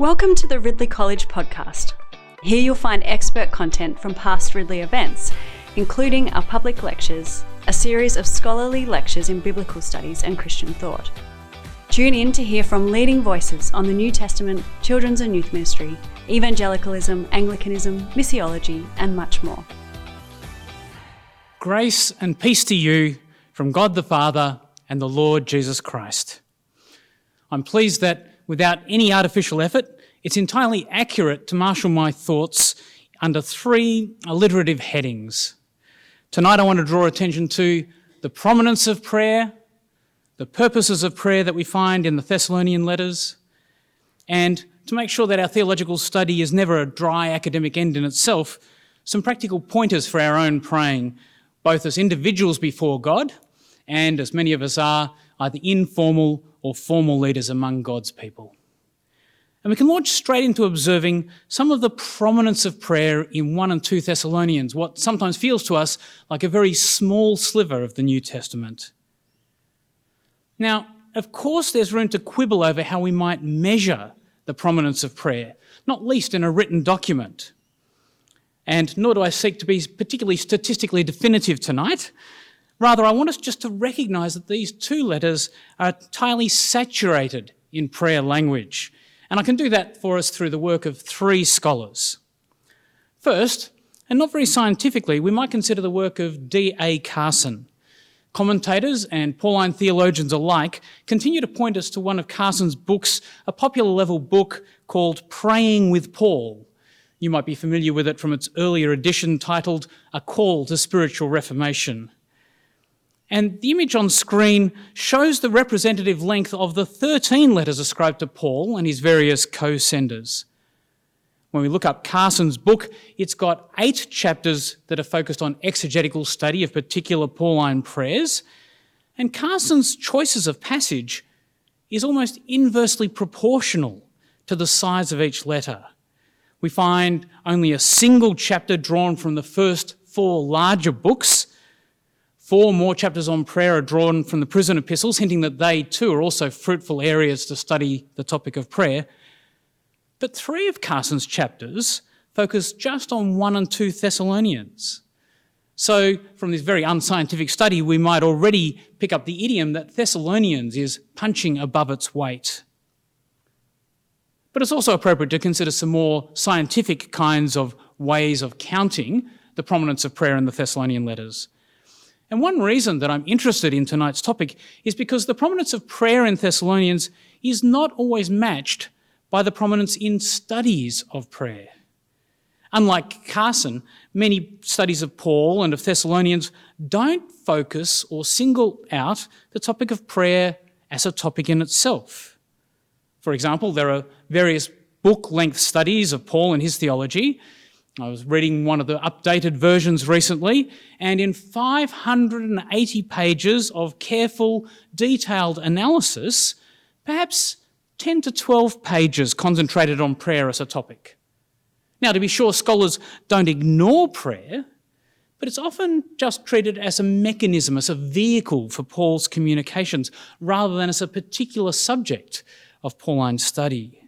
Welcome to the Ridley College podcast. Here you'll find expert content from past Ridley events, including our public lectures, a series of scholarly lectures in biblical studies and Christian thought. Tune in to hear from leading voices on the New Testament, children's and youth ministry, evangelicalism, Anglicanism, missiology, and much more. Grace and peace to you from God the Father and the Lord Jesus Christ. I'm pleased that without any artificial effort, it's entirely accurate to marshal my thoughts under three alliterative headings. Tonight, I want to draw attention to the prominence of prayer, the purposes of prayer that we find in the Thessalonian letters, and to make sure that our theological study is never a dry academic end in itself, some practical pointers for our own praying, both as individuals before God and, as many of us are, either informal or formal leaders among God's people. And we can launch straight into observing some of the prominence of prayer in 1 and 2 Thessalonians, what sometimes feels to us like a very small sliver of the New Testament. Now, of course, there's room to quibble over how we might measure the prominence of prayer, not least in a written document. And nor do I seek to be particularly statistically definitive tonight. Rather, I want us just to recognise that these two letters are entirely saturated in prayer language. And I can do that for us through the work of three scholars. First, and not very scientifically, we might consider the work of D.A. Carson. Commentators and Pauline theologians alike continue to point us to one of Carson's books, a popular level book called Praying with Paul. You might be familiar with it from its earlier edition titled A Call to Spiritual Reformation. And the image on screen shows the representative length of the 13 letters ascribed to Paul and his various co senders. When we look up Carson's book, it's got eight chapters that are focused on exegetical study of particular Pauline prayers. And Carson's choices of passage is almost inversely proportional to the size of each letter. We find only a single chapter drawn from the first four larger books Four more chapters on prayer are drawn from the prison epistles, hinting that they too are also fruitful areas to study the topic of prayer. But three of Carson's chapters focus just on 1 and 2 Thessalonians. So, from this very unscientific study, we might already pick up the idiom that Thessalonians is punching above its weight. But it's also appropriate to consider some more scientific kinds of ways of counting the prominence of prayer in the Thessalonian letters. And one reason that I'm interested in tonight's topic is because the prominence of prayer in Thessalonians is not always matched by the prominence in studies of prayer. Unlike Carson, many studies of Paul and of Thessalonians don't focus or single out the topic of prayer as a topic in itself. For example, there are various book length studies of Paul and his theology, I was reading one of the updated versions recently, and in 580 pages of careful, detailed analysis, perhaps 10 to 12 pages concentrated on prayer as a topic. Now, to be sure, scholars don't ignore prayer, but it's often just treated as a mechanism, as a vehicle for Paul's communications, rather than as a particular subject of Pauline study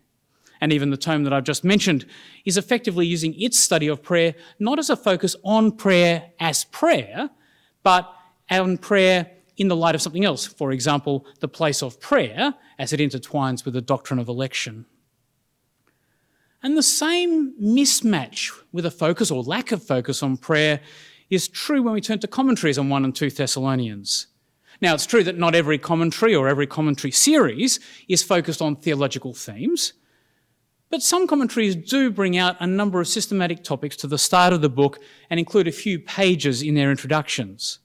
and even the tome that I've just mentioned, is effectively using its study of prayer not as a focus on prayer as prayer, but on prayer in the light of something else. For example, the place of prayer as it intertwines with the doctrine of election. And the same mismatch with a focus or lack of focus on prayer is true when we turn to commentaries on 1 and 2 Thessalonians. Now, it's true that not every commentary or every commentary series is focused on theological themes, but some commentaries do bring out a number of systematic topics to the start of the book and include a few pages in their introductions.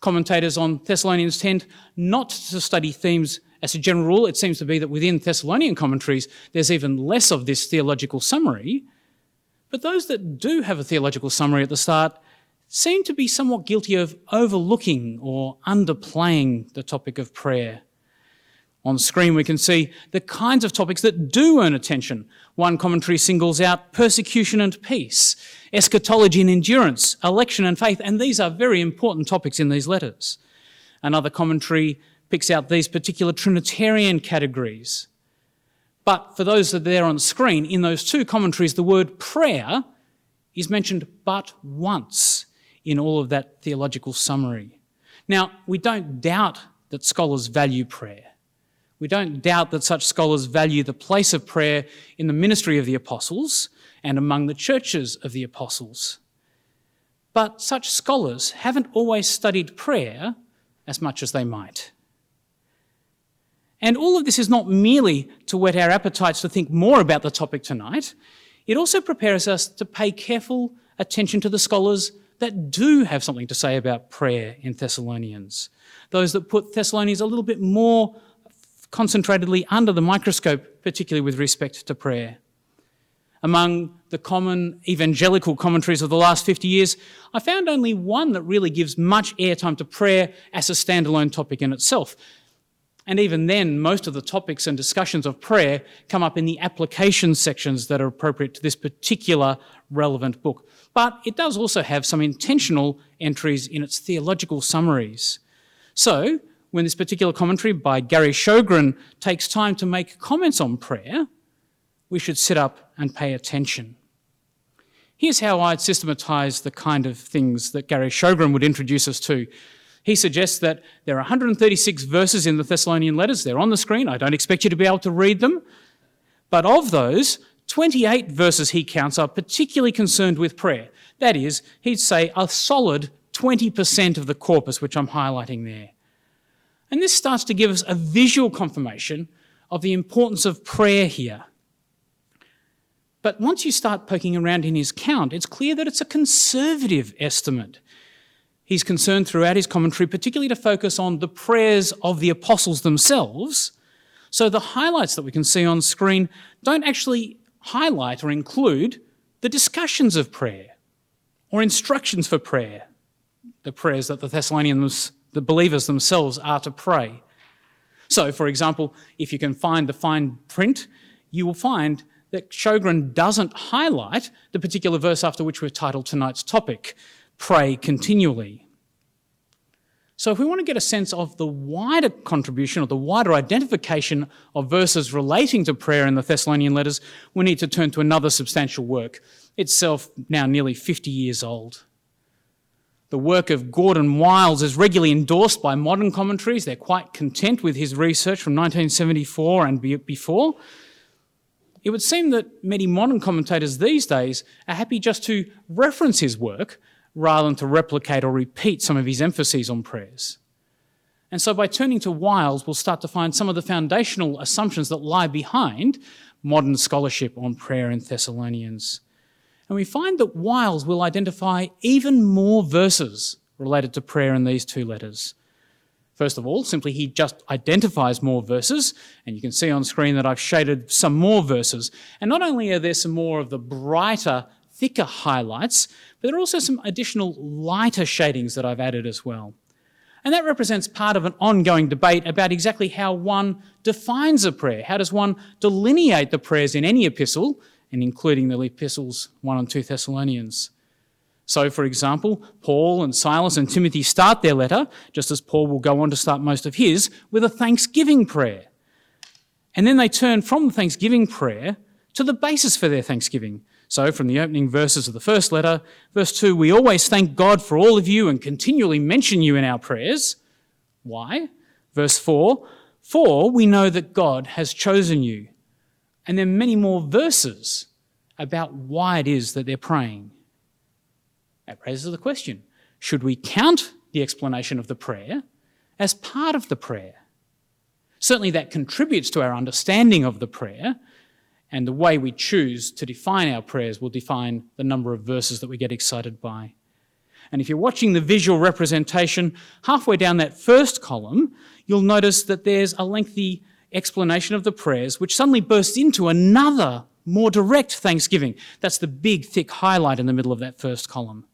Commentators on Thessalonians tend not to study themes as a general rule. It seems to be that within Thessalonian commentaries, there's even less of this theological summary. But those that do have a theological summary at the start seem to be somewhat guilty of overlooking or underplaying the topic of prayer. On screen, we can see the kinds of topics that do earn attention. One commentary singles out persecution and peace, eschatology and endurance, election and faith, and these are very important topics in these letters. Another commentary picks out these particular Trinitarian categories. But for those that are there on screen, in those two commentaries, the word prayer is mentioned but once in all of that theological summary. Now, we don't doubt that scholars value prayer. We don't doubt that such scholars value the place of prayer in the ministry of the apostles and among the churches of the apostles. But such scholars haven't always studied prayer as much as they might. And all of this is not merely to whet our appetites to think more about the topic tonight, it also prepares us to pay careful attention to the scholars that do have something to say about prayer in Thessalonians. Those that put Thessalonians a little bit more concentratedly under the microscope, particularly with respect to prayer. Among the common evangelical commentaries of the last 50 years, I found only one that really gives much airtime to prayer as a standalone topic in itself. And even then, most of the topics and discussions of prayer come up in the application sections that are appropriate to this particular relevant book. But it does also have some intentional entries in its theological summaries. So, when this particular commentary by Gary Shogren takes time to make comments on prayer, we should sit up and pay attention. Here's how I'd systematize the kind of things that Gary Shogren would introduce us to. He suggests that there are 136 verses in the Thessalonian letters. They're on the screen. I don't expect you to be able to read them. But of those, 28 verses he counts are particularly concerned with prayer. That is, he'd say a solid 20% of the corpus, which I'm highlighting there. And this starts to give us a visual confirmation of the importance of prayer here. But once you start poking around in his count, it's clear that it's a conservative estimate. He's concerned throughout his commentary, particularly to focus on the prayers of the apostles themselves. So the highlights that we can see on screen don't actually highlight or include the discussions of prayer or instructions for prayer, the prayers that the Thessalonians the believers themselves are to pray. So, for example, if you can find the fine print, you will find that Shogren doesn't highlight the particular verse after which we've titled tonight's topic, Pray Continually. So, if we want to get a sense of the wider contribution or the wider identification of verses relating to prayer in the Thessalonian letters, we need to turn to another substantial work, itself now nearly 50 years old. The work of Gordon Wiles is regularly endorsed by modern commentaries. They're quite content with his research from 1974 and before. It would seem that many modern commentators these days are happy just to reference his work rather than to replicate or repeat some of his emphases on prayers. And so by turning to Wiles, we'll start to find some of the foundational assumptions that lie behind modern scholarship on prayer in Thessalonians. And we find that Wiles will identify even more verses related to prayer in these two letters. First of all, simply he just identifies more verses, and you can see on screen that I've shaded some more verses. And not only are there some more of the brighter, thicker highlights, but there are also some additional lighter shadings that I've added as well. And that represents part of an ongoing debate about exactly how one defines a prayer. How does one delineate the prayers in any epistle and including the epistles 1 and 2 Thessalonians. So, for example, Paul and Silas and Timothy start their letter, just as Paul will go on to start most of his, with a thanksgiving prayer. And then they turn from the thanksgiving prayer to the basis for their thanksgiving. So, from the opening verses of the first letter, verse 2, we always thank God for all of you and continually mention you in our prayers. Why? Verse 4, for we know that God has chosen you and then many more verses about why it is that they're praying. That raises the question should we count the explanation of the prayer as part of the prayer? Certainly, that contributes to our understanding of the prayer, and the way we choose to define our prayers will define the number of verses that we get excited by. And if you're watching the visual representation, halfway down that first column, you'll notice that there's a lengthy explanation of the prayers, which suddenly bursts into another, more direct thanksgiving. That's the big, thick highlight in the middle of that first column.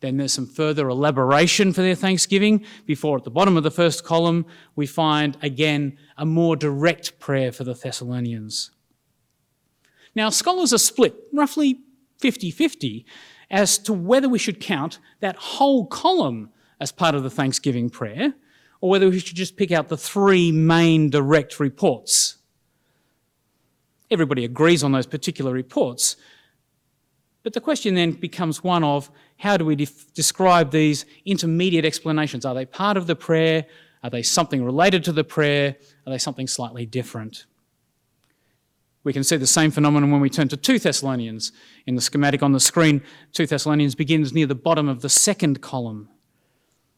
Then there's some further elaboration for their thanksgiving. Before, at the bottom of the first column, we find again a more direct prayer for the Thessalonians. Now, scholars are split roughly 50 50 as to whether we should count that whole column as part of the thanksgiving prayer or whether we should just pick out the three main direct reports. Everybody agrees on those particular reports. But the question then becomes one of how do we describe these intermediate explanations? Are they part of the prayer? Are they something related to the prayer? Are they something slightly different? We can see the same phenomenon when we turn to 2 Thessalonians. In the schematic on the screen, 2 Thessalonians begins near the bottom of the second column.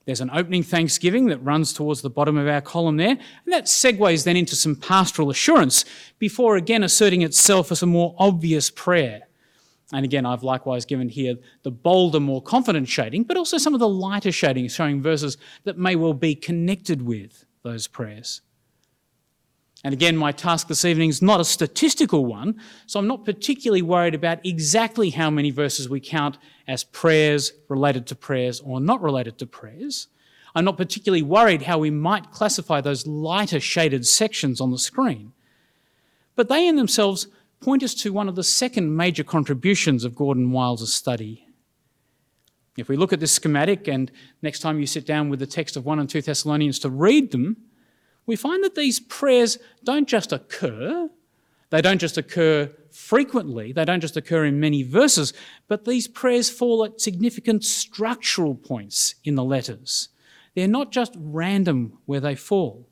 There's an opening thanksgiving that runs towards the bottom of our column there, and that segues then into some pastoral assurance before again asserting itself as a more obvious prayer. And again, I've likewise given here the bolder, more confident shading, but also some of the lighter shading, showing verses that may well be connected with those prayers. And again, my task this evening is not a statistical one, so I'm not particularly worried about exactly how many verses we count as prayers related to prayers or not related to prayers. I'm not particularly worried how we might classify those lighter shaded sections on the screen. But they in themselves point us to one of the second major contributions of Gordon Wiles' study. If we look at this schematic, and next time you sit down with the text of 1 and 2 Thessalonians to read them, we find that these prayers don't just occur, they don't just occur frequently, they don't just occur in many verses, but these prayers fall at significant structural points in the letters. They're not just random where they fall.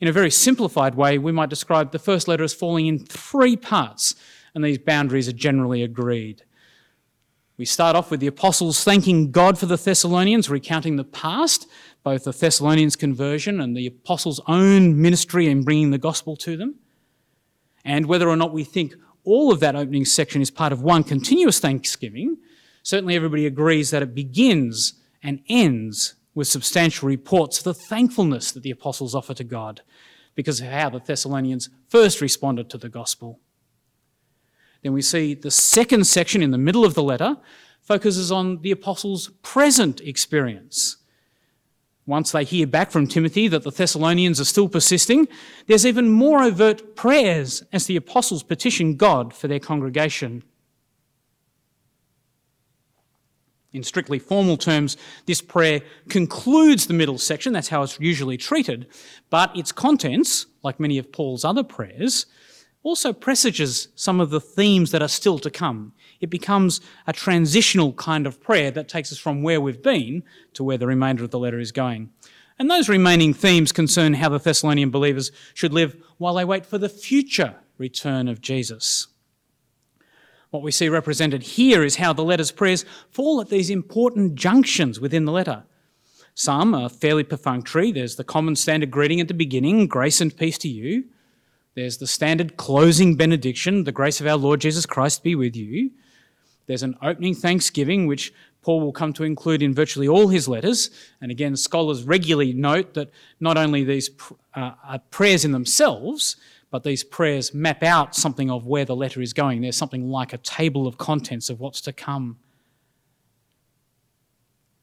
In a very simplified way, we might describe the first letter as falling in three parts, and these boundaries are generally agreed. We start off with the apostles thanking God for the Thessalonians, recounting the past, both the Thessalonians' conversion and the apostles' own ministry in bringing the gospel to them. And whether or not we think all of that opening section is part of one continuous thanksgiving, certainly everybody agrees that it begins and ends with substantial reports of the thankfulness that the apostles offer to God because of how the Thessalonians first responded to the gospel. Then we see the second section in the middle of the letter focuses on the apostles' present experience. Once they hear back from Timothy that the Thessalonians are still persisting, there's even more overt prayers as the apostles petition God for their congregation. In strictly formal terms, this prayer concludes the middle section, that's how it's usually treated, but its contents, like many of Paul's other prayers, also presages some of the themes that are still to come. It becomes a transitional kind of prayer that takes us from where we've been to where the remainder of the letter is going. And those remaining themes concern how the Thessalonian believers should live while they wait for the future return of Jesus. What we see represented here is how the letter's prayers fall at these important junctions within the letter. Some are fairly perfunctory. There's the common standard greeting at the beginning, grace and peace to you. There's the standard closing benediction, the grace of our Lord Jesus Christ be with you. There's an opening thanksgiving, which Paul will come to include in virtually all his letters. And again, scholars regularly note that not only these uh, are prayers in themselves, but these prayers map out something of where the letter is going. There's something like a table of contents of what's to come.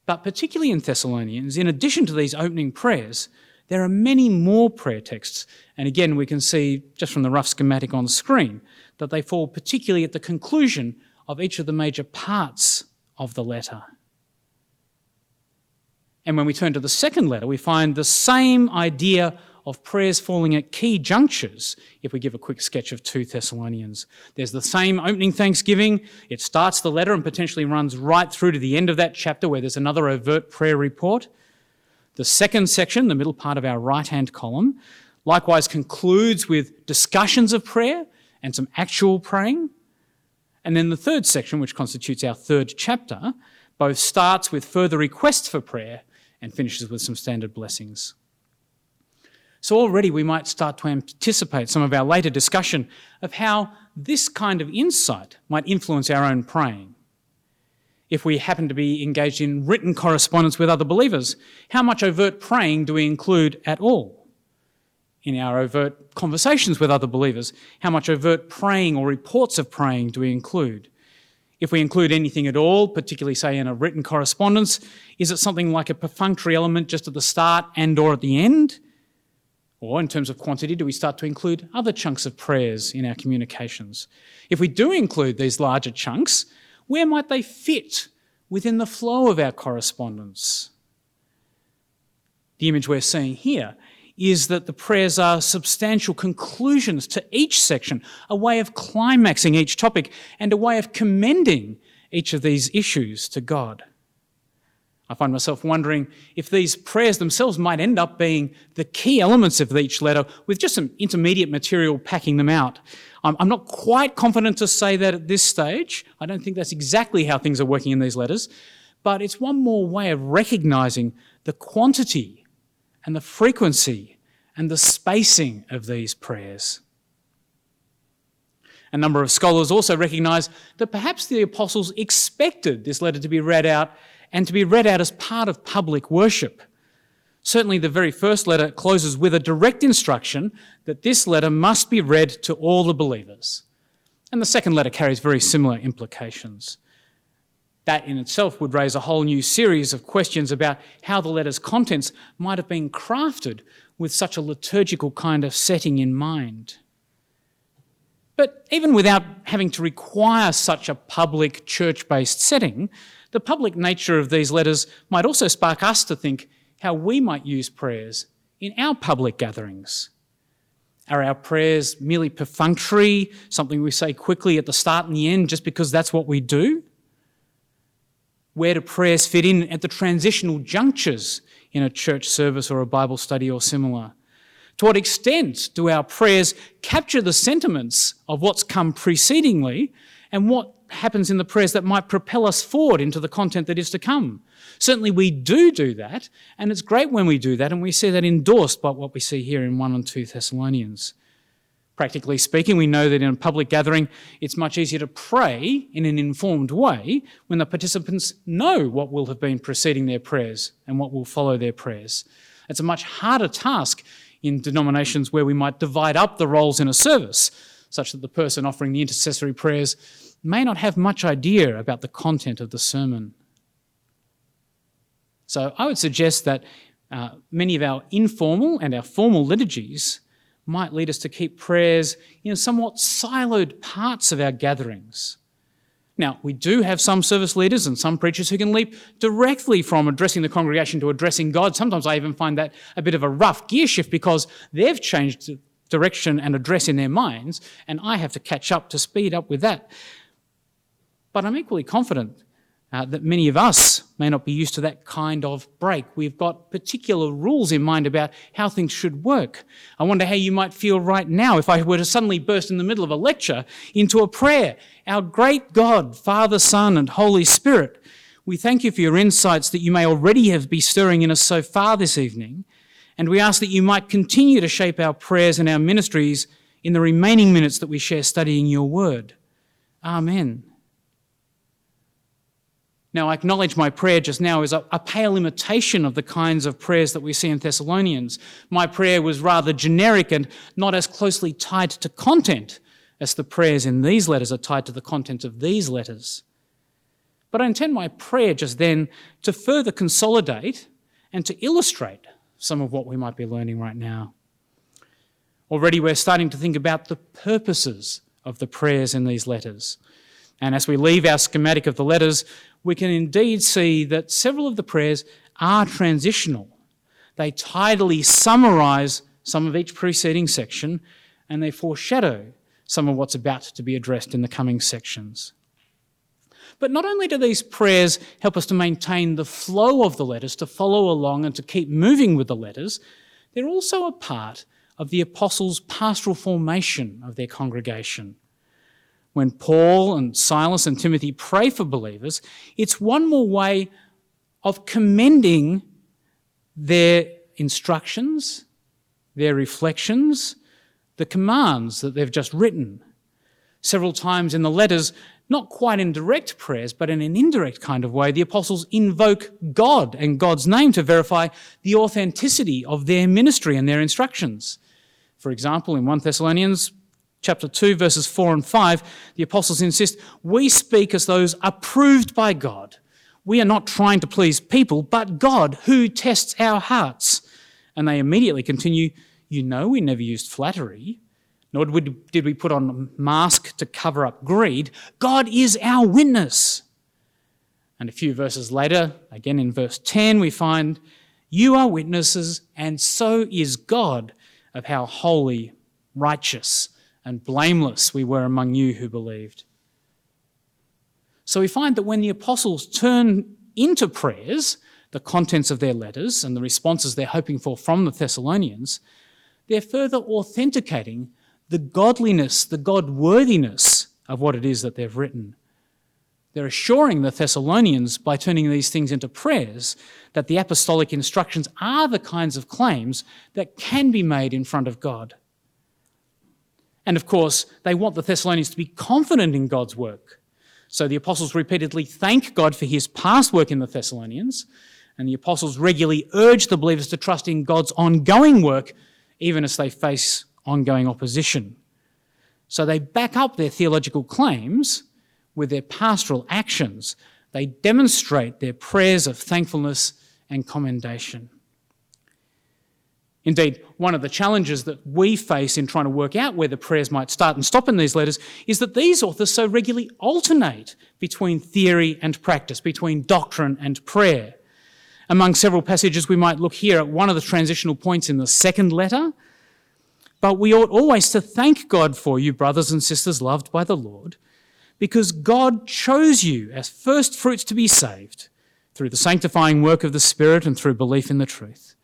But particularly in Thessalonians, in addition to these opening prayers, there are many more prayer texts, and again, we can see just from the rough schematic on the screen that they fall particularly at the conclusion of each of the major parts of the letter. And when we turn to the second letter, we find the same idea of prayers falling at key junctures if we give a quick sketch of 2 Thessalonians. There's the same opening thanksgiving. It starts the letter and potentially runs right through to the end of that chapter where there's another overt prayer report. The second section, the middle part of our right hand column, likewise concludes with discussions of prayer and some actual praying. And then the third section, which constitutes our third chapter, both starts with further requests for prayer and finishes with some standard blessings. So already we might start to anticipate some of our later discussion of how this kind of insight might influence our own praying if we happen to be engaged in written correspondence with other believers? How much overt praying do we include at all? In our overt conversations with other believers, how much overt praying or reports of praying do we include? If we include anything at all, particularly say in a written correspondence, is it something like a perfunctory element just at the start and or at the end? Or in terms of quantity, do we start to include other chunks of prayers in our communications? If we do include these larger chunks, where might they fit within the flow of our correspondence? The image we're seeing here is that the prayers are substantial conclusions to each section, a way of climaxing each topic, and a way of commending each of these issues to God. I find myself wondering if these prayers themselves might end up being the key elements of each letter with just some intermediate material packing them out. I'm not quite confident to say that at this stage. I don't think that's exactly how things are working in these letters, but it's one more way of recognizing the quantity and the frequency and the spacing of these prayers. A number of scholars also recognize that perhaps the apostles expected this letter to be read out and to be read out as part of public worship. Certainly, the very first letter closes with a direct instruction that this letter must be read to all the believers. And the second letter carries very similar implications. That in itself would raise a whole new series of questions about how the letter's contents might have been crafted with such a liturgical kind of setting in mind. But even without having to require such a public church based setting, the public nature of these letters might also spark us to think how we might use prayers in our public gatherings. Are our prayers merely perfunctory, something we say quickly at the start and the end just because that's what we do? Where do prayers fit in at the transitional junctures in a church service or a Bible study or similar? To what extent do our prayers capture the sentiments of what's come precedingly and what happens in the prayers that might propel us forward into the content that is to come? Certainly, we do do that, and it's great when we do that, and we see that endorsed by what we see here in 1 and 2 Thessalonians. Practically speaking, we know that in a public gathering, it's much easier to pray in an informed way when the participants know what will have been preceding their prayers and what will follow their prayers. It's a much harder task in denominations where we might divide up the roles in a service, such that the person offering the intercessory prayers may not have much idea about the content of the sermon. So I would suggest that uh, many of our informal and our formal liturgies might lead us to keep prayers in somewhat siloed parts of our gatherings. Now, we do have some service leaders and some preachers who can leap directly from addressing the congregation to addressing God. Sometimes I even find that a bit of a rough gear shift because they've changed direction and address in their minds, and I have to catch up to speed up with that. But I'm equally confident uh, that many of us may not be used to that kind of break. We've got particular rules in mind about how things should work. I wonder how you might feel right now if I were to suddenly burst in the middle of a lecture into a prayer. Our great God, Father, Son, and Holy Spirit, we thank you for your insights that you may already have been stirring in us so far this evening. And we ask that you might continue to shape our prayers and our ministries in the remaining minutes that we share studying your word. Amen. Now, I acknowledge my prayer just now is a, a, pale imitation of the kinds of prayers that we see in Thessalonians. My prayer was rather generic and not as closely tied to content as the prayers in these letters are tied to the content of these letters. But I intend my prayer just then to further consolidate and to illustrate some of what we might be learning right now. Already, we're starting to think about the purposes of the prayers in these letters. And as we leave our schematic of the letters, we can indeed see that several of the prayers are transitional. They tidily summarize some of each preceding section and they foreshadow some of what's about to be addressed in the coming sections. But not only do these prayers help us to maintain the flow of the letters, to follow along and to keep moving with the letters, they're also a part of the apostles' pastoral formation of their congregation when Paul and Silas and Timothy pray for believers, it's one more way of commending their instructions, their reflections, the commands that they've just written. Several times in the letters, not quite in direct prayers, but in an indirect kind of way, the apostles invoke God and God's name to verify the authenticity of their ministry and their instructions. For example, in 1 Thessalonians, chapter 2, verses 4 and 5, the apostles insist we speak as those approved by God. We are not trying to please people, but God who tests our hearts. And they immediately continue, You know, we never used flattery, nor did we put on a mask to cover up greed. God is our witness. And a few verses later, again in verse 10, we find, You are witnesses, and so is God, of how holy, righteous, and blameless we were among you who believed. So we find that when the apostles turn into prayers, the contents of their letters and the responses they're hoping for from the Thessalonians, they're further authenticating the godliness, the God worthiness of what it is that they've written. They're assuring the Thessalonians by turning these things into prayers that the apostolic instructions are the kinds of claims that can be made in front of God. And of course, they want the Thessalonians to be confident in God's work. So the apostles repeatedly thank God for his past work in the Thessalonians, and the apostles regularly urge the believers to trust in God's ongoing work, even as they face ongoing opposition. So they back up their theological claims with their pastoral actions. They demonstrate their prayers of thankfulness and commendation. Indeed, one of the challenges that we face in trying to work out where the prayers might start and stop in these letters is that these authors so regularly alternate between theory and practice, between doctrine and prayer. Among several passages, we might look here at one of the transitional points in the second letter. But we ought always to thank God for you, brothers and sisters loved by the Lord, because God chose you as first fruits to be saved through the sanctifying work of the Spirit and through belief in the truth.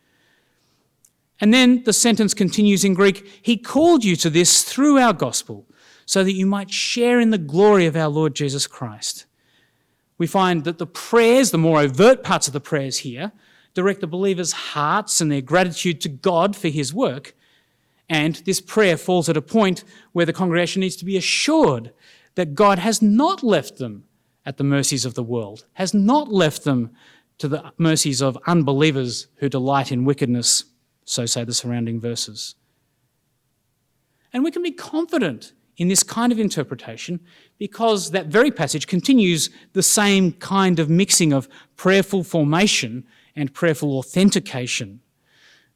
And then the sentence continues in Greek He called you to this through our gospel, so that you might share in the glory of our Lord Jesus Christ. We find that the prayers, the more overt parts of the prayers here, direct the believers' hearts and their gratitude to God for His work. And this prayer falls at a point where the congregation needs to be assured that God has not left them at the mercies of the world, has not left them to the mercies of unbelievers who delight in wickedness so say the surrounding verses. And we can be confident in this kind of interpretation because that very passage continues the same kind of mixing of prayerful formation and prayerful authentication.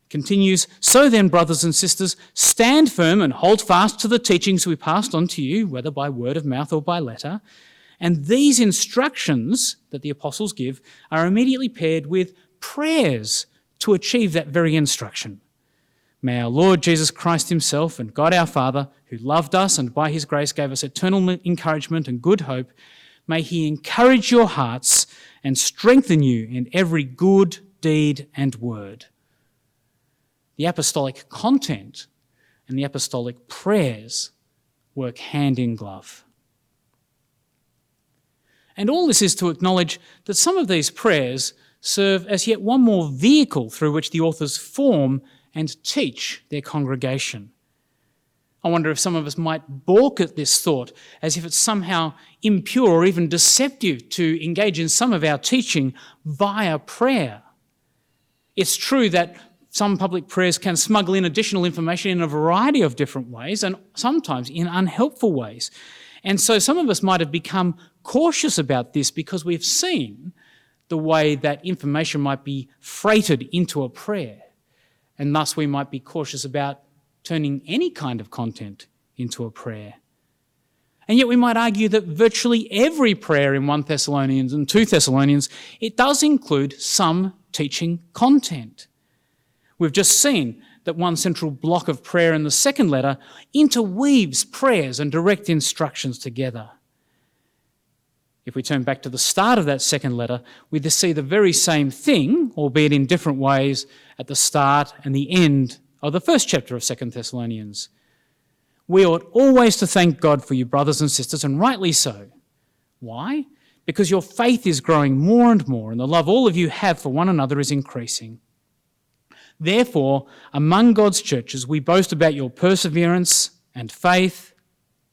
Continues, so then, brothers and sisters, stand firm and hold fast to the teachings we passed on to you, whether by word of mouth or by letter. And these instructions that the apostles give are immediately paired with prayers to achieve that very instruction. May our Lord Jesus Christ Himself and God our Father, who loved us and by His grace gave us eternal encouragement and good hope, may He encourage your hearts and strengthen you in every good deed and word. The apostolic content and the apostolic prayers work hand in glove. And all this is to acknowledge that some of these prayers serve as yet one more vehicle through which the authors form and teach their congregation. I wonder if some of us might balk at this thought as if it's somehow impure or even deceptive to engage in some of our teaching via prayer. It's true that some public prayers can smuggle in additional information in a variety of different ways and sometimes in unhelpful ways. And so some of us might have become cautious about this because we've seen the way that information might be freighted into a prayer. And thus we might be cautious about turning any kind of content into a prayer. And yet we might argue that virtually every prayer in 1 Thessalonians and 2 Thessalonians, it does include some teaching content. We've just seen that one central block of prayer in the second letter interweaves prayers and direct instructions together. If we turn back to the start of that second letter, we see the very same thing, albeit in different ways, at the start and the end of the first chapter of Second Thessalonians. We ought always to thank God for you, brothers and sisters, and rightly so. Why? Because your faith is growing more and more, and the love all of you have for one another is increasing. Therefore, among God's churches, we boast about your perseverance and faith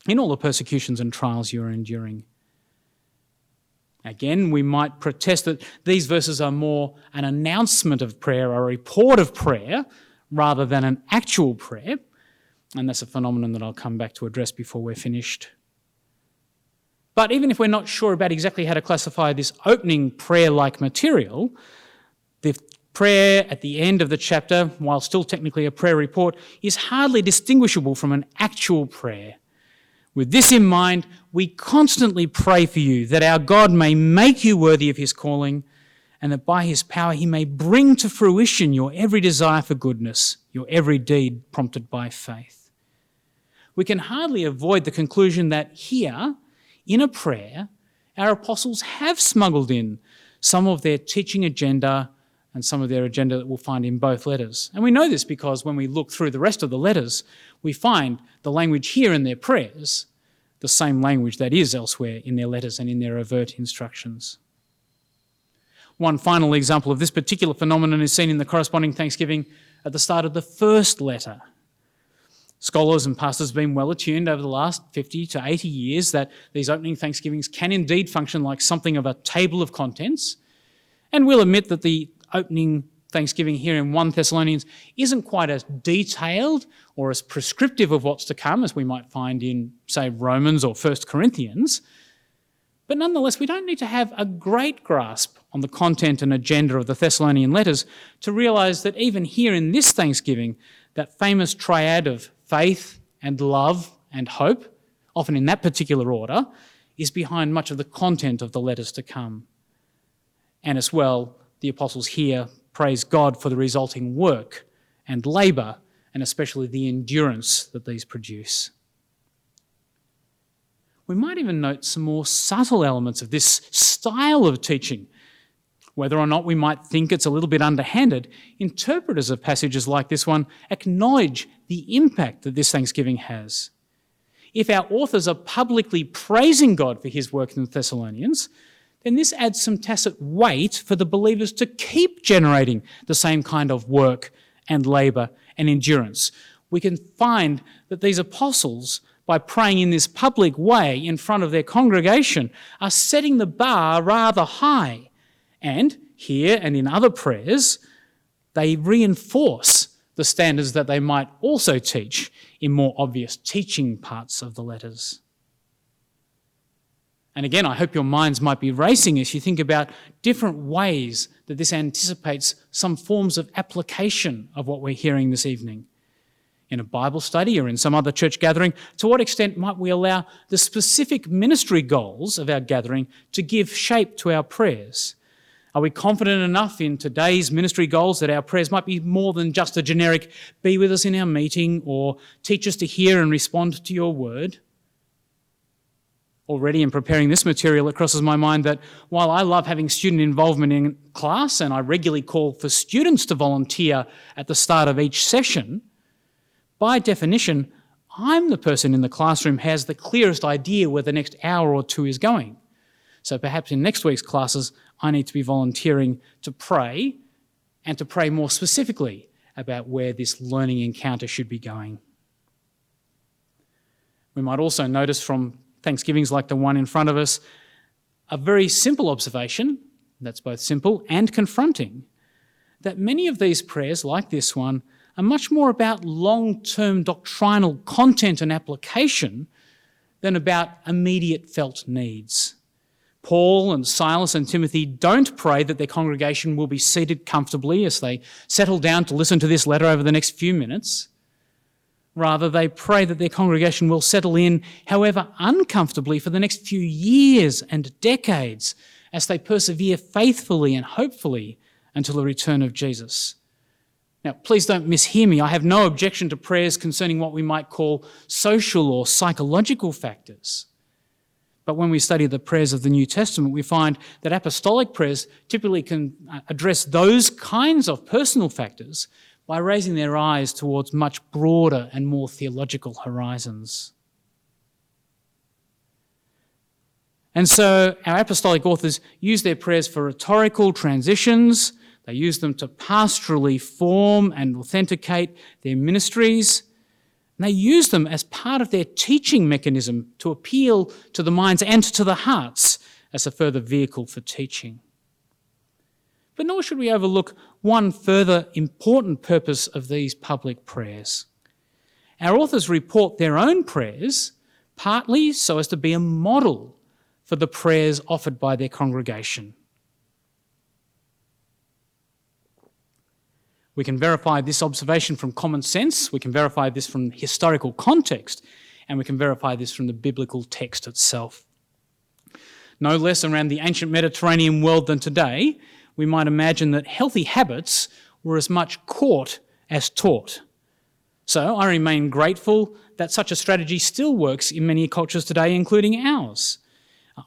in all the persecutions and trials you are enduring Again, we might protest that these verses are more an announcement of prayer, a report of prayer, rather than an actual prayer. And that's a phenomenon that I'll come back to address before we're finished. But even if we're not sure about exactly how to classify this opening prayer like material, the prayer at the end of the chapter, while still technically a prayer report, is hardly distinguishable from an actual prayer. With this in mind, we constantly pray for you that our God may make you worthy of his calling and that by his power he may bring to fruition your every desire for goodness, your every deed prompted by faith. We can hardly avoid the conclusion that here, in a prayer, our apostles have smuggled in some of their teaching agenda and some of their agenda that we'll find in both letters. And we know this because when we look through the rest of the letters, we find the language here in their prayers, the same language that is elsewhere in their letters and in their overt instructions. One final example of this particular phenomenon is seen in the corresponding thanksgiving at the start of the first letter. Scholars and pastors have been well attuned over the last 50 to 80 years that these opening thanksgivings can indeed function like something of a table of contents. And we'll admit that the opening thanksgiving here in 1 Thessalonians isn't quite as detailed or as prescriptive of what's to come as we might find in, say, Romans or 1 Corinthians. But nonetheless, we don't need to have a great grasp on the content and agenda of the Thessalonian letters to realize that even here in this Thanksgiving, that famous triad of faith and love and hope, often in that particular order, is behind much of the content of the letters to come. And as well, the apostles here praise God for the resulting work and labour, and especially the endurance that these produce. We might even note some more subtle elements of this style of teaching. Whether or not we might think it's a little bit underhanded, interpreters of passages like this one acknowledge the impact that this Thanksgiving has. If our authors are publicly praising God for his work in the Thessalonians, then this adds some tacit weight for the believers to keep generating the same kind of work and labour and endurance. We can find that these apostles, by praying in this public way in front of their congregation, are setting the bar rather high. And here and in other prayers, they reinforce the standards that they might also teach in more obvious teaching parts of the letters. And again, I hope your minds might be racing as you think about different ways that this anticipates some forms of application of what we're hearing this evening. In a Bible study or in some other church gathering, to what extent might we allow the specific ministry goals of our gathering to give shape to our prayers? Are we confident enough in today's ministry goals that our prayers might be more than just a generic, be with us in our meeting or teach us to hear and respond to your word? Already in preparing this material, it crosses my mind that while I love having student involvement in class and I regularly call for students to volunteer at the start of each session, by definition, I'm the person in the classroom who has the clearest idea where the next hour or two is going. So perhaps in next week's classes, I need to be volunteering to pray and to pray more specifically about where this learning encounter should be going. We might also notice from Thanksgivings like the one in front of us, a very simple observation that's both simple and confronting that many of these prayers, like this one, are much more about long term doctrinal content and application than about immediate felt needs. Paul and Silas and Timothy don't pray that their congregation will be seated comfortably as they settle down to listen to this letter over the next few minutes. Rather, they pray that their congregation will settle in, however uncomfortably, for the next few years and decades as they persevere faithfully and hopefully until the return of Jesus. Now, please don't mishear me. I have no objection to prayers concerning what we might call social or psychological factors. But when we study the prayers of the New Testament, we find that apostolic prayers typically can uh, address those kinds of personal factors by raising their eyes towards much broader and more theological horizons. And so our apostolic authors use their prayers for rhetorical transitions. They use them to pastorally form and authenticate their ministries. And they use them as part of their teaching mechanism to appeal to the minds and to the hearts as a further vehicle for teaching. But nor should we overlook one further important purpose of these public prayers. Our authors report their own prayers partly so as to be a model for the prayers offered by their congregation. We can verify this observation from common sense, we can verify this from historical context, and we can verify this from the biblical text itself. No less around the ancient Mediterranean world than today, we might imagine that healthy habits were as much caught as taught. So I remain grateful that such a strategy still works in many cultures today, including ours.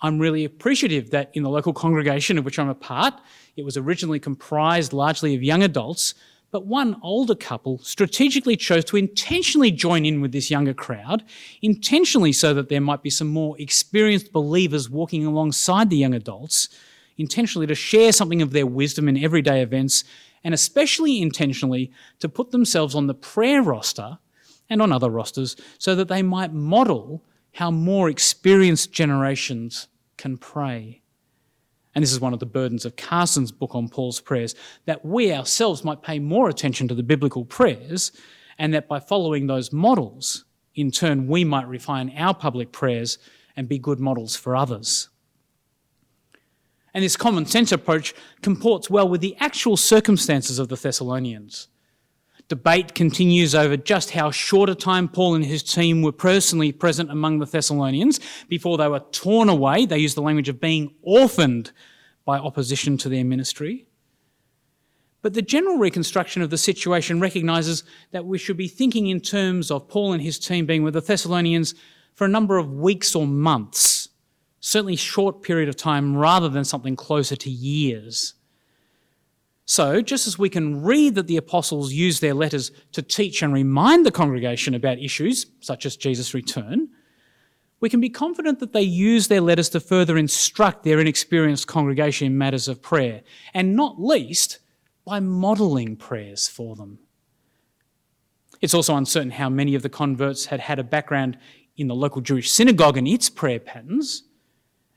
I'm really appreciative that in the local congregation of which I'm a part, it was originally comprised largely of young adults, but one older couple strategically chose to intentionally join in with this younger crowd, intentionally so that there might be some more experienced believers walking alongside the young adults, intentionally to share something of their wisdom in everyday events, and especially intentionally to put themselves on the prayer roster and on other rosters so that they might model how more experienced generations can pray. And this is one of the burdens of Carson's book on Paul's prayers that we ourselves might pay more attention to the biblical prayers, and that by following those models, in turn, we might refine our public prayers and be good models for others. And this common sense approach comports well with the actual circumstances of the Thessalonians. Debate continues over just how short a time Paul and his team were personally present among the Thessalonians before they were torn away. They use the language of being orphaned by opposition to their ministry. But the general reconstruction of the situation recognises that we should be thinking in terms of Paul and his team being with the Thessalonians for a number of weeks or months, certainly short period of time rather than something closer to years. So, just as we can read that the apostles used their letters to teach and remind the congregation about issues such as Jesus' return, we can be confident that they used their letters to further instruct their inexperienced congregation in matters of prayer, and not least by modelling prayers for them. It's also uncertain how many of the converts had had a background in the local Jewish synagogue and its prayer patterns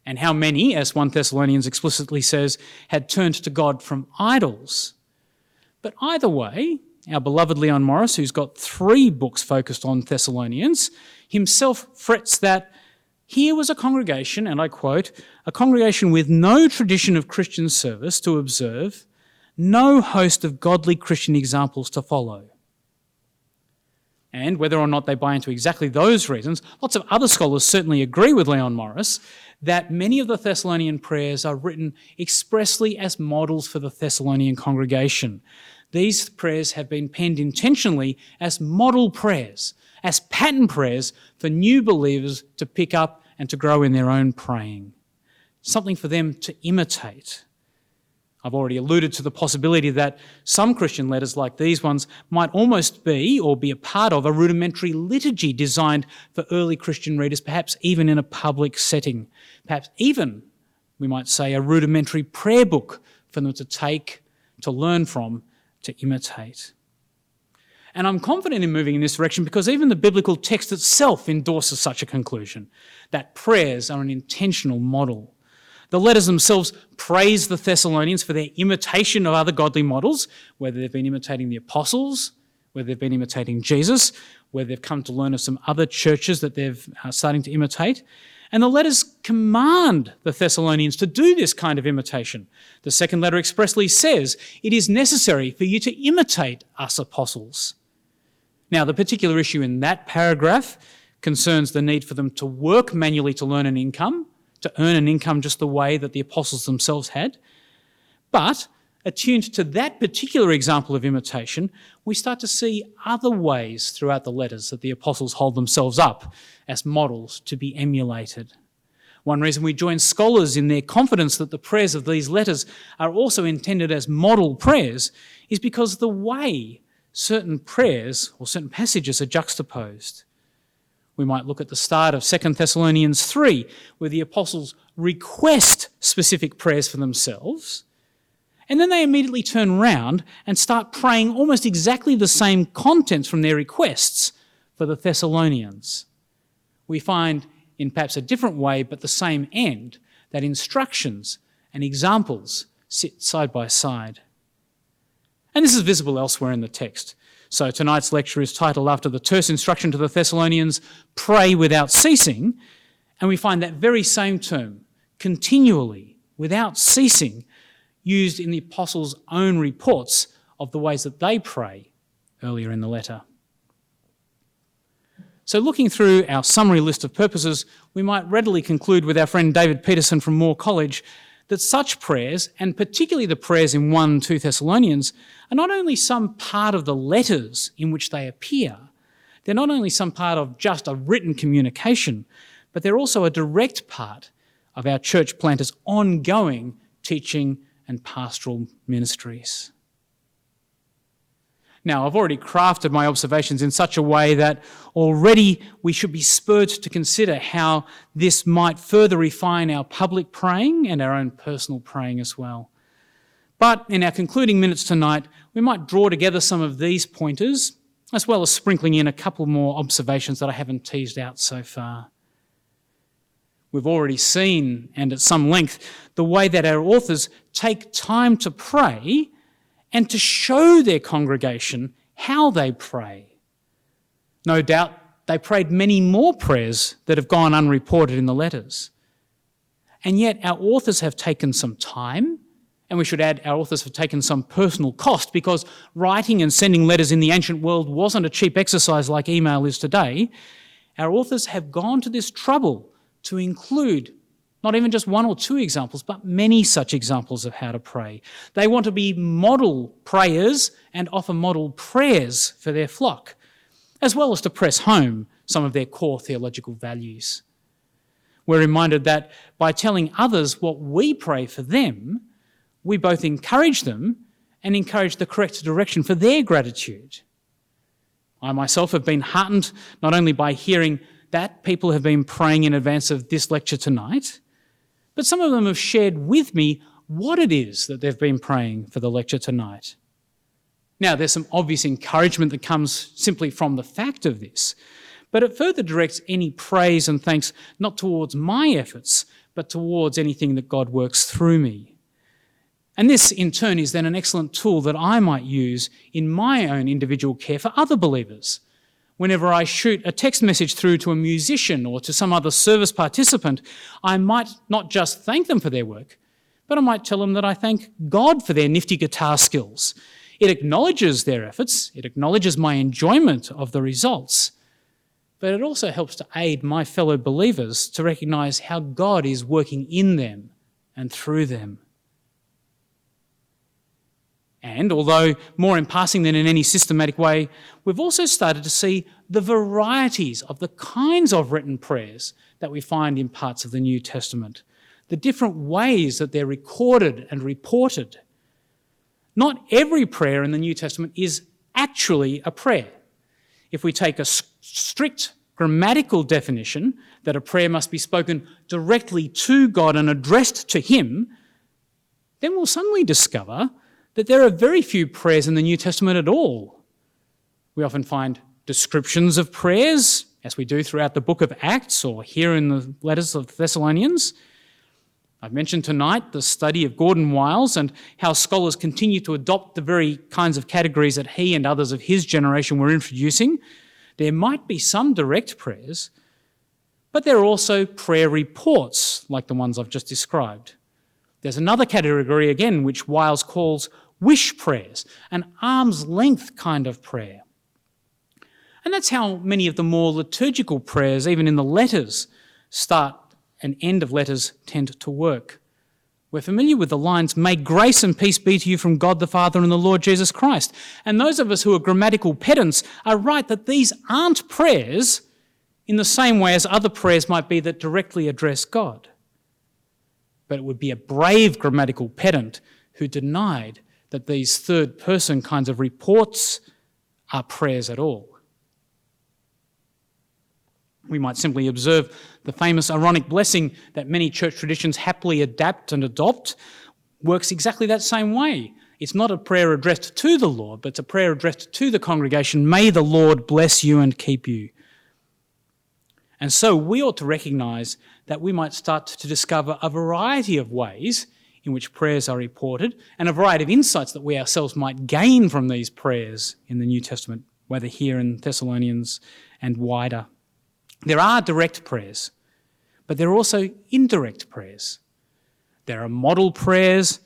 and how many, as 1 Thessalonians explicitly says, had turned to God from idols. But either way, our beloved Leon Morris, who's got three books focused on Thessalonians, himself frets that here was a congregation, and I quote, a congregation with no tradition of Christian service to observe, no host of godly Christian examples to follow. And whether or not they buy into exactly those reasons, lots of other scholars certainly agree with Leon Morris that many of the Thessalonian prayers are written expressly as models for the Thessalonian congregation. These prayers have been penned intentionally as model prayers, as pattern prayers for new believers to pick up and to grow in their own praying. Something for them to imitate. I've already alluded to the possibility that some Christian letters like these ones might almost be or be a part of a rudimentary liturgy designed for early Christian readers, perhaps even in a public setting. Perhaps even, we might say, a rudimentary prayer book for them to take, to learn from, to imitate. And I'm confident in moving in this direction because even the biblical text itself endorses such a conclusion that prayers are an intentional model the letters themselves praise the Thessalonians for their imitation of other godly models, whether they've been imitating the apostles, whether they've been imitating Jesus, whether they've come to learn of some other churches that they're uh, starting to imitate. And the letters command the Thessalonians to do this kind of imitation. The second letter expressly says, It is necessary for you to imitate us apostles. Now, the particular issue in that paragraph concerns the need for them to work manually to learn an income to earn an income just the way that the apostles themselves had. But attuned to that particular example of imitation, we start to see other ways throughout the letters that the apostles hold themselves up as models to be emulated. One reason we join scholars in their confidence that the prayers of these letters are also intended as model prayers is because the way certain prayers or certain passages are juxtaposed. We might look at the start of 2 Thessalonians 3, where the apostles request specific prayers for themselves, and then they immediately turn round and start praying almost exactly the same contents from their requests for the Thessalonians. We find, in perhaps a different way, but the same end, that instructions and examples sit side by side. And this is visible elsewhere in the text. So tonight's lecture is titled after the terse instruction to the Thessalonians, pray without ceasing. And we find that very same term, continually, without ceasing, used in the apostles' own reports of the ways that they pray earlier in the letter. So, looking through our summary list of purposes, we might readily conclude with our friend David Peterson from Moore College that such prayers, and particularly the prayers in 1 2 Thessalonians, are not only some part of the letters in which they appear, they're not only some part of just a written communication, but they're also a direct part of our church planters' ongoing teaching and pastoral ministries. Now, I've already crafted my observations in such a way that already we should be spurred to consider how this might further refine our public praying and our own personal praying as well. But in our concluding minutes tonight, we might draw together some of these pointers, as well as sprinkling in a couple more observations that I haven't teased out so far. We've already seen, and at some length, the way that our authors take time to pray and to show their congregation how they pray. No doubt they prayed many more prayers that have gone unreported in the letters. And yet our authors have taken some time, and we should add our authors have taken some personal cost because writing and sending letters in the ancient world wasn't a cheap exercise like email is today. Our authors have gone to this trouble to include not even just one or two examples, but many such examples of how to pray. They want to be model prayers and offer model prayers for their flock, as well as to press home some of their core theological values. We're reminded that by telling others what we pray for them, we both encourage them and encourage the correct direction for their gratitude. I myself have been heartened not only by hearing that people have been praying in advance of this lecture tonight, but some of them have shared with me what it is that they've been praying for the lecture tonight. Now, there's some obvious encouragement that comes simply from the fact of this, but it further directs any praise and thanks not towards my efforts, but towards anything that God works through me. And this, in turn, is then an excellent tool that I might use in my own individual care for other believers whenever I shoot a text message through to a musician or to some other service participant, I might not just thank them for their work, but I might tell them that I thank God for their nifty guitar skills. It acknowledges their efforts, it acknowledges my enjoyment of the results, but it also helps to aid my fellow believers to recognize how God is working in them and through them. And although more in passing than in any systematic way, we've also started to see the varieties of the kinds of written prayers that we find in parts of the New Testament, the different ways that they're recorded and reported. Not every prayer in the New Testament is actually a prayer. If we take a strict grammatical definition that a prayer must be spoken directly to God and addressed to Him, then we'll suddenly discover that there are very few prayers in the New Testament at all. We often find descriptions of prayers, as we do throughout the book of Acts or here in the letters of the Thessalonians. I've mentioned tonight the study of Gordon Wiles and how scholars continue to adopt the very kinds of categories that he and others of his generation were introducing. There might be some direct prayers, but there are also prayer reports like the ones I've just described. There's another category again, which Wiles calls wish prayers, an arm's length kind of prayer. And that's how many of the more liturgical prayers, even in the letters, start and end of letters tend to work. We're familiar with the lines, May grace and peace be to you from God the Father and the Lord Jesus Christ. And those of us who are grammatical pedants are right that these aren't prayers in the same way as other prayers might be that directly address God but it would be a brave grammatical pedant who denied that these third person kinds of reports are prayers at all. We might simply observe the famous Aaronic blessing that many church traditions happily adapt and adopt works exactly that same way. It's not a prayer addressed to the Lord, but it's a prayer addressed to the congregation. May the Lord bless you and keep you. And so we ought to recognize that we might start to discover a variety of ways in which prayers are reported and a variety of insights that we ourselves might gain from these prayers in the New Testament, whether here in Thessalonians and wider. There are direct prayers, but there are also indirect prayers. There are model prayers,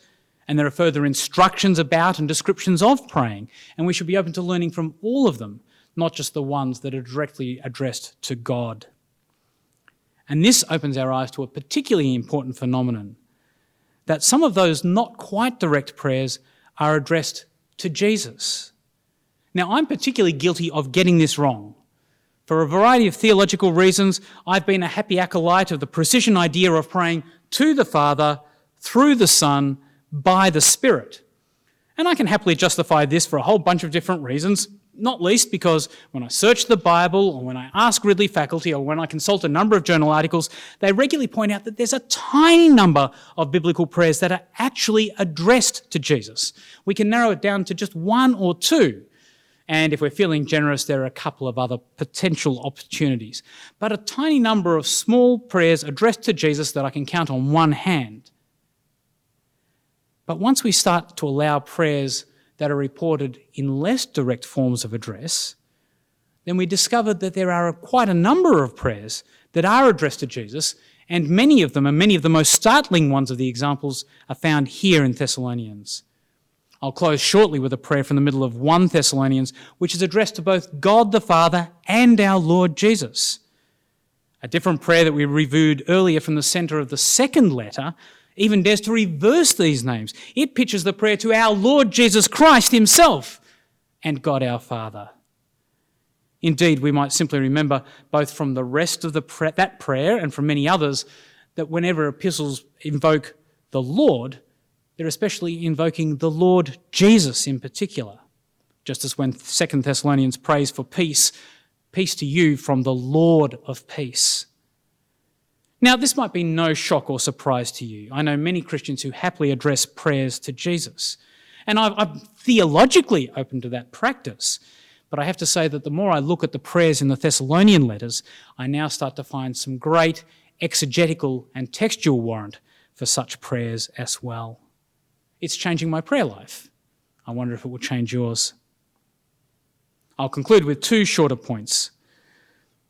and there are further instructions about and descriptions of praying, and we should be open to learning from all of them, not just the ones that are directly addressed to God. And this opens our eyes to a particularly important phenomenon that some of those not quite direct prayers are addressed to Jesus. Now, I'm particularly guilty of getting this wrong. For a variety of theological reasons, I've been a happy acolyte of the precision idea of praying to the Father, through the Son, by the Spirit. And I can happily justify this for a whole bunch of different reasons, not least because when I search the Bible or when I ask Ridley faculty or when I consult a number of journal articles, they regularly point out that there's a tiny number of biblical prayers that are actually addressed to Jesus. We can narrow it down to just one or two. And if we're feeling generous, there are a couple of other potential opportunities. But a tiny number of small prayers addressed to Jesus that I can count on one hand. But once we start to allow prayers that are reported in less direct forms of address, then we discovered that there are quite a number of prayers that are addressed to Jesus, and many of them, and many of the most startling ones of the examples, are found here in Thessalonians. I'll close shortly with a prayer from the middle of 1 Thessalonians, which is addressed to both God the Father and our Lord Jesus. A different prayer that we reviewed earlier from the center of the second letter even dares to reverse these names. It pitches the prayer to our Lord Jesus Christ Himself and God our Father. Indeed, we might simply remember both from the rest of the that prayer and from many others that whenever epistles invoke the Lord, they're especially invoking the Lord Jesus in particular. Just as when Second Thessalonians prays for peace, peace to you from the Lord of peace. Now, this might be no shock or surprise to you. I know many Christians who happily address prayers to Jesus. And i am theologically open to that practice. But I have to say that the more I look at the prayers in the Thessalonian letters, I now start to find some great exegetical and textual warrant for such prayers as well. It's changing my prayer life. I wonder if it will change yours. I'll conclude with two shorter points.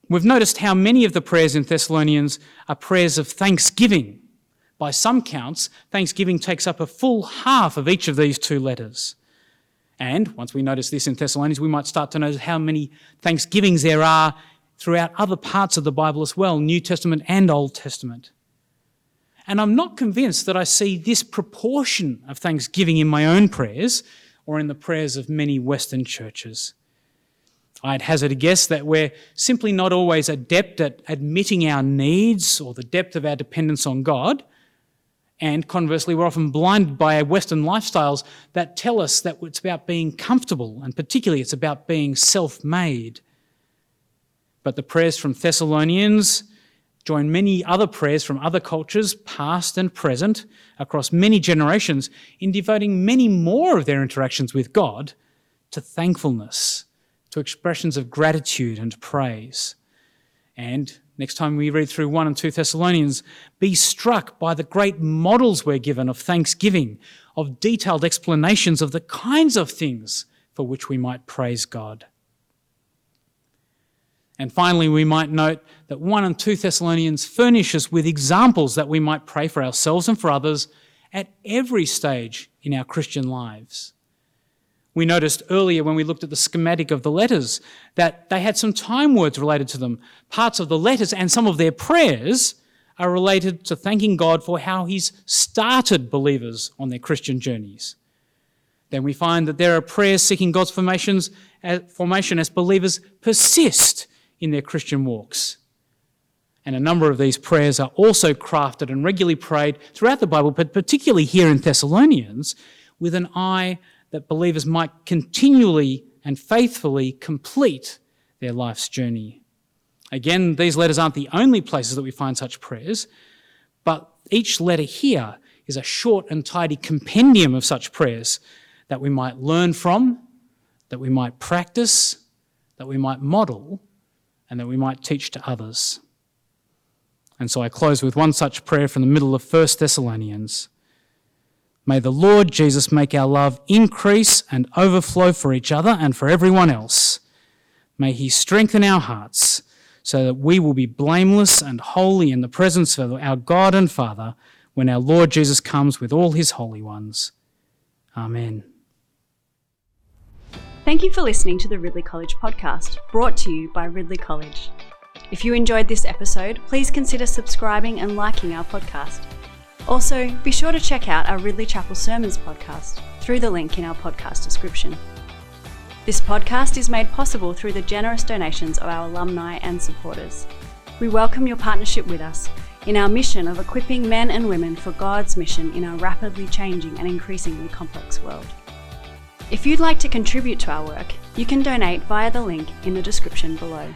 We've noticed how many of the prayers in Thessalonians are prayers of thanksgiving. By some counts, thanksgiving takes up a full half of each of these two letters. And once we notice this in Thessalonians, we might start to notice how many thanksgivings there are throughout other parts of the Bible as well, New Testament and Old Testament. And I'm not convinced that I see this proportion of thanksgiving in my own prayers or in the prayers of many Western churches. I'd hazard a guess that we're simply not always adept at admitting our needs or the depth of our dependence on God. And conversely, we're often blinded by Western lifestyles that tell us that it's about being comfortable, and particularly it's about being self made. But the prayers from Thessalonians, join many other prayers from other cultures, past and present, across many generations, in devoting many more of their interactions with God to thankfulness, to expressions of gratitude and praise. And next time we read through 1 and 2 Thessalonians, be struck by the great models we're given of thanksgiving, of detailed explanations of the kinds of things for which we might praise God. And finally, we might note that 1 and 2 Thessalonians furnish us with examples that we might pray for ourselves and for others at every stage in our Christian lives. We noticed earlier when we looked at the schematic of the letters that they had some time words related to them. Parts of the letters and some of their prayers are related to thanking God for how He's started believers on their Christian journeys. Then we find that there are prayers seeking God's formations, uh, formation as believers persist in their Christian walks. And a number of these prayers are also crafted and regularly prayed throughout the Bible, but particularly here in Thessalonians, with an eye that believers might continually and faithfully complete their life's journey. Again, these letters aren't the only places that we find such prayers, but each letter here is a short and tidy compendium of such prayers that we might learn from, that we might practice, that we might model, and that we might teach to others. And so I close with one such prayer from the middle of 1 Thessalonians. May the Lord Jesus make our love increase and overflow for each other and for everyone else. May he strengthen our hearts so that we will be blameless and holy in the presence of our God and Father when our Lord Jesus comes with all his holy ones. Amen. Thank you for listening to the Ridley College podcast, brought to you by Ridley College. If you enjoyed this episode, please consider subscribing and liking our podcast. Also, be sure to check out our Ridley Chapel Sermons podcast through the link in our podcast description. This podcast is made possible through the generous donations of our alumni and supporters. We welcome your partnership with us in our mission of equipping men and women for God's mission in our rapidly changing and increasingly complex world. If you'd like to contribute to our work, you can donate via the link in the description below.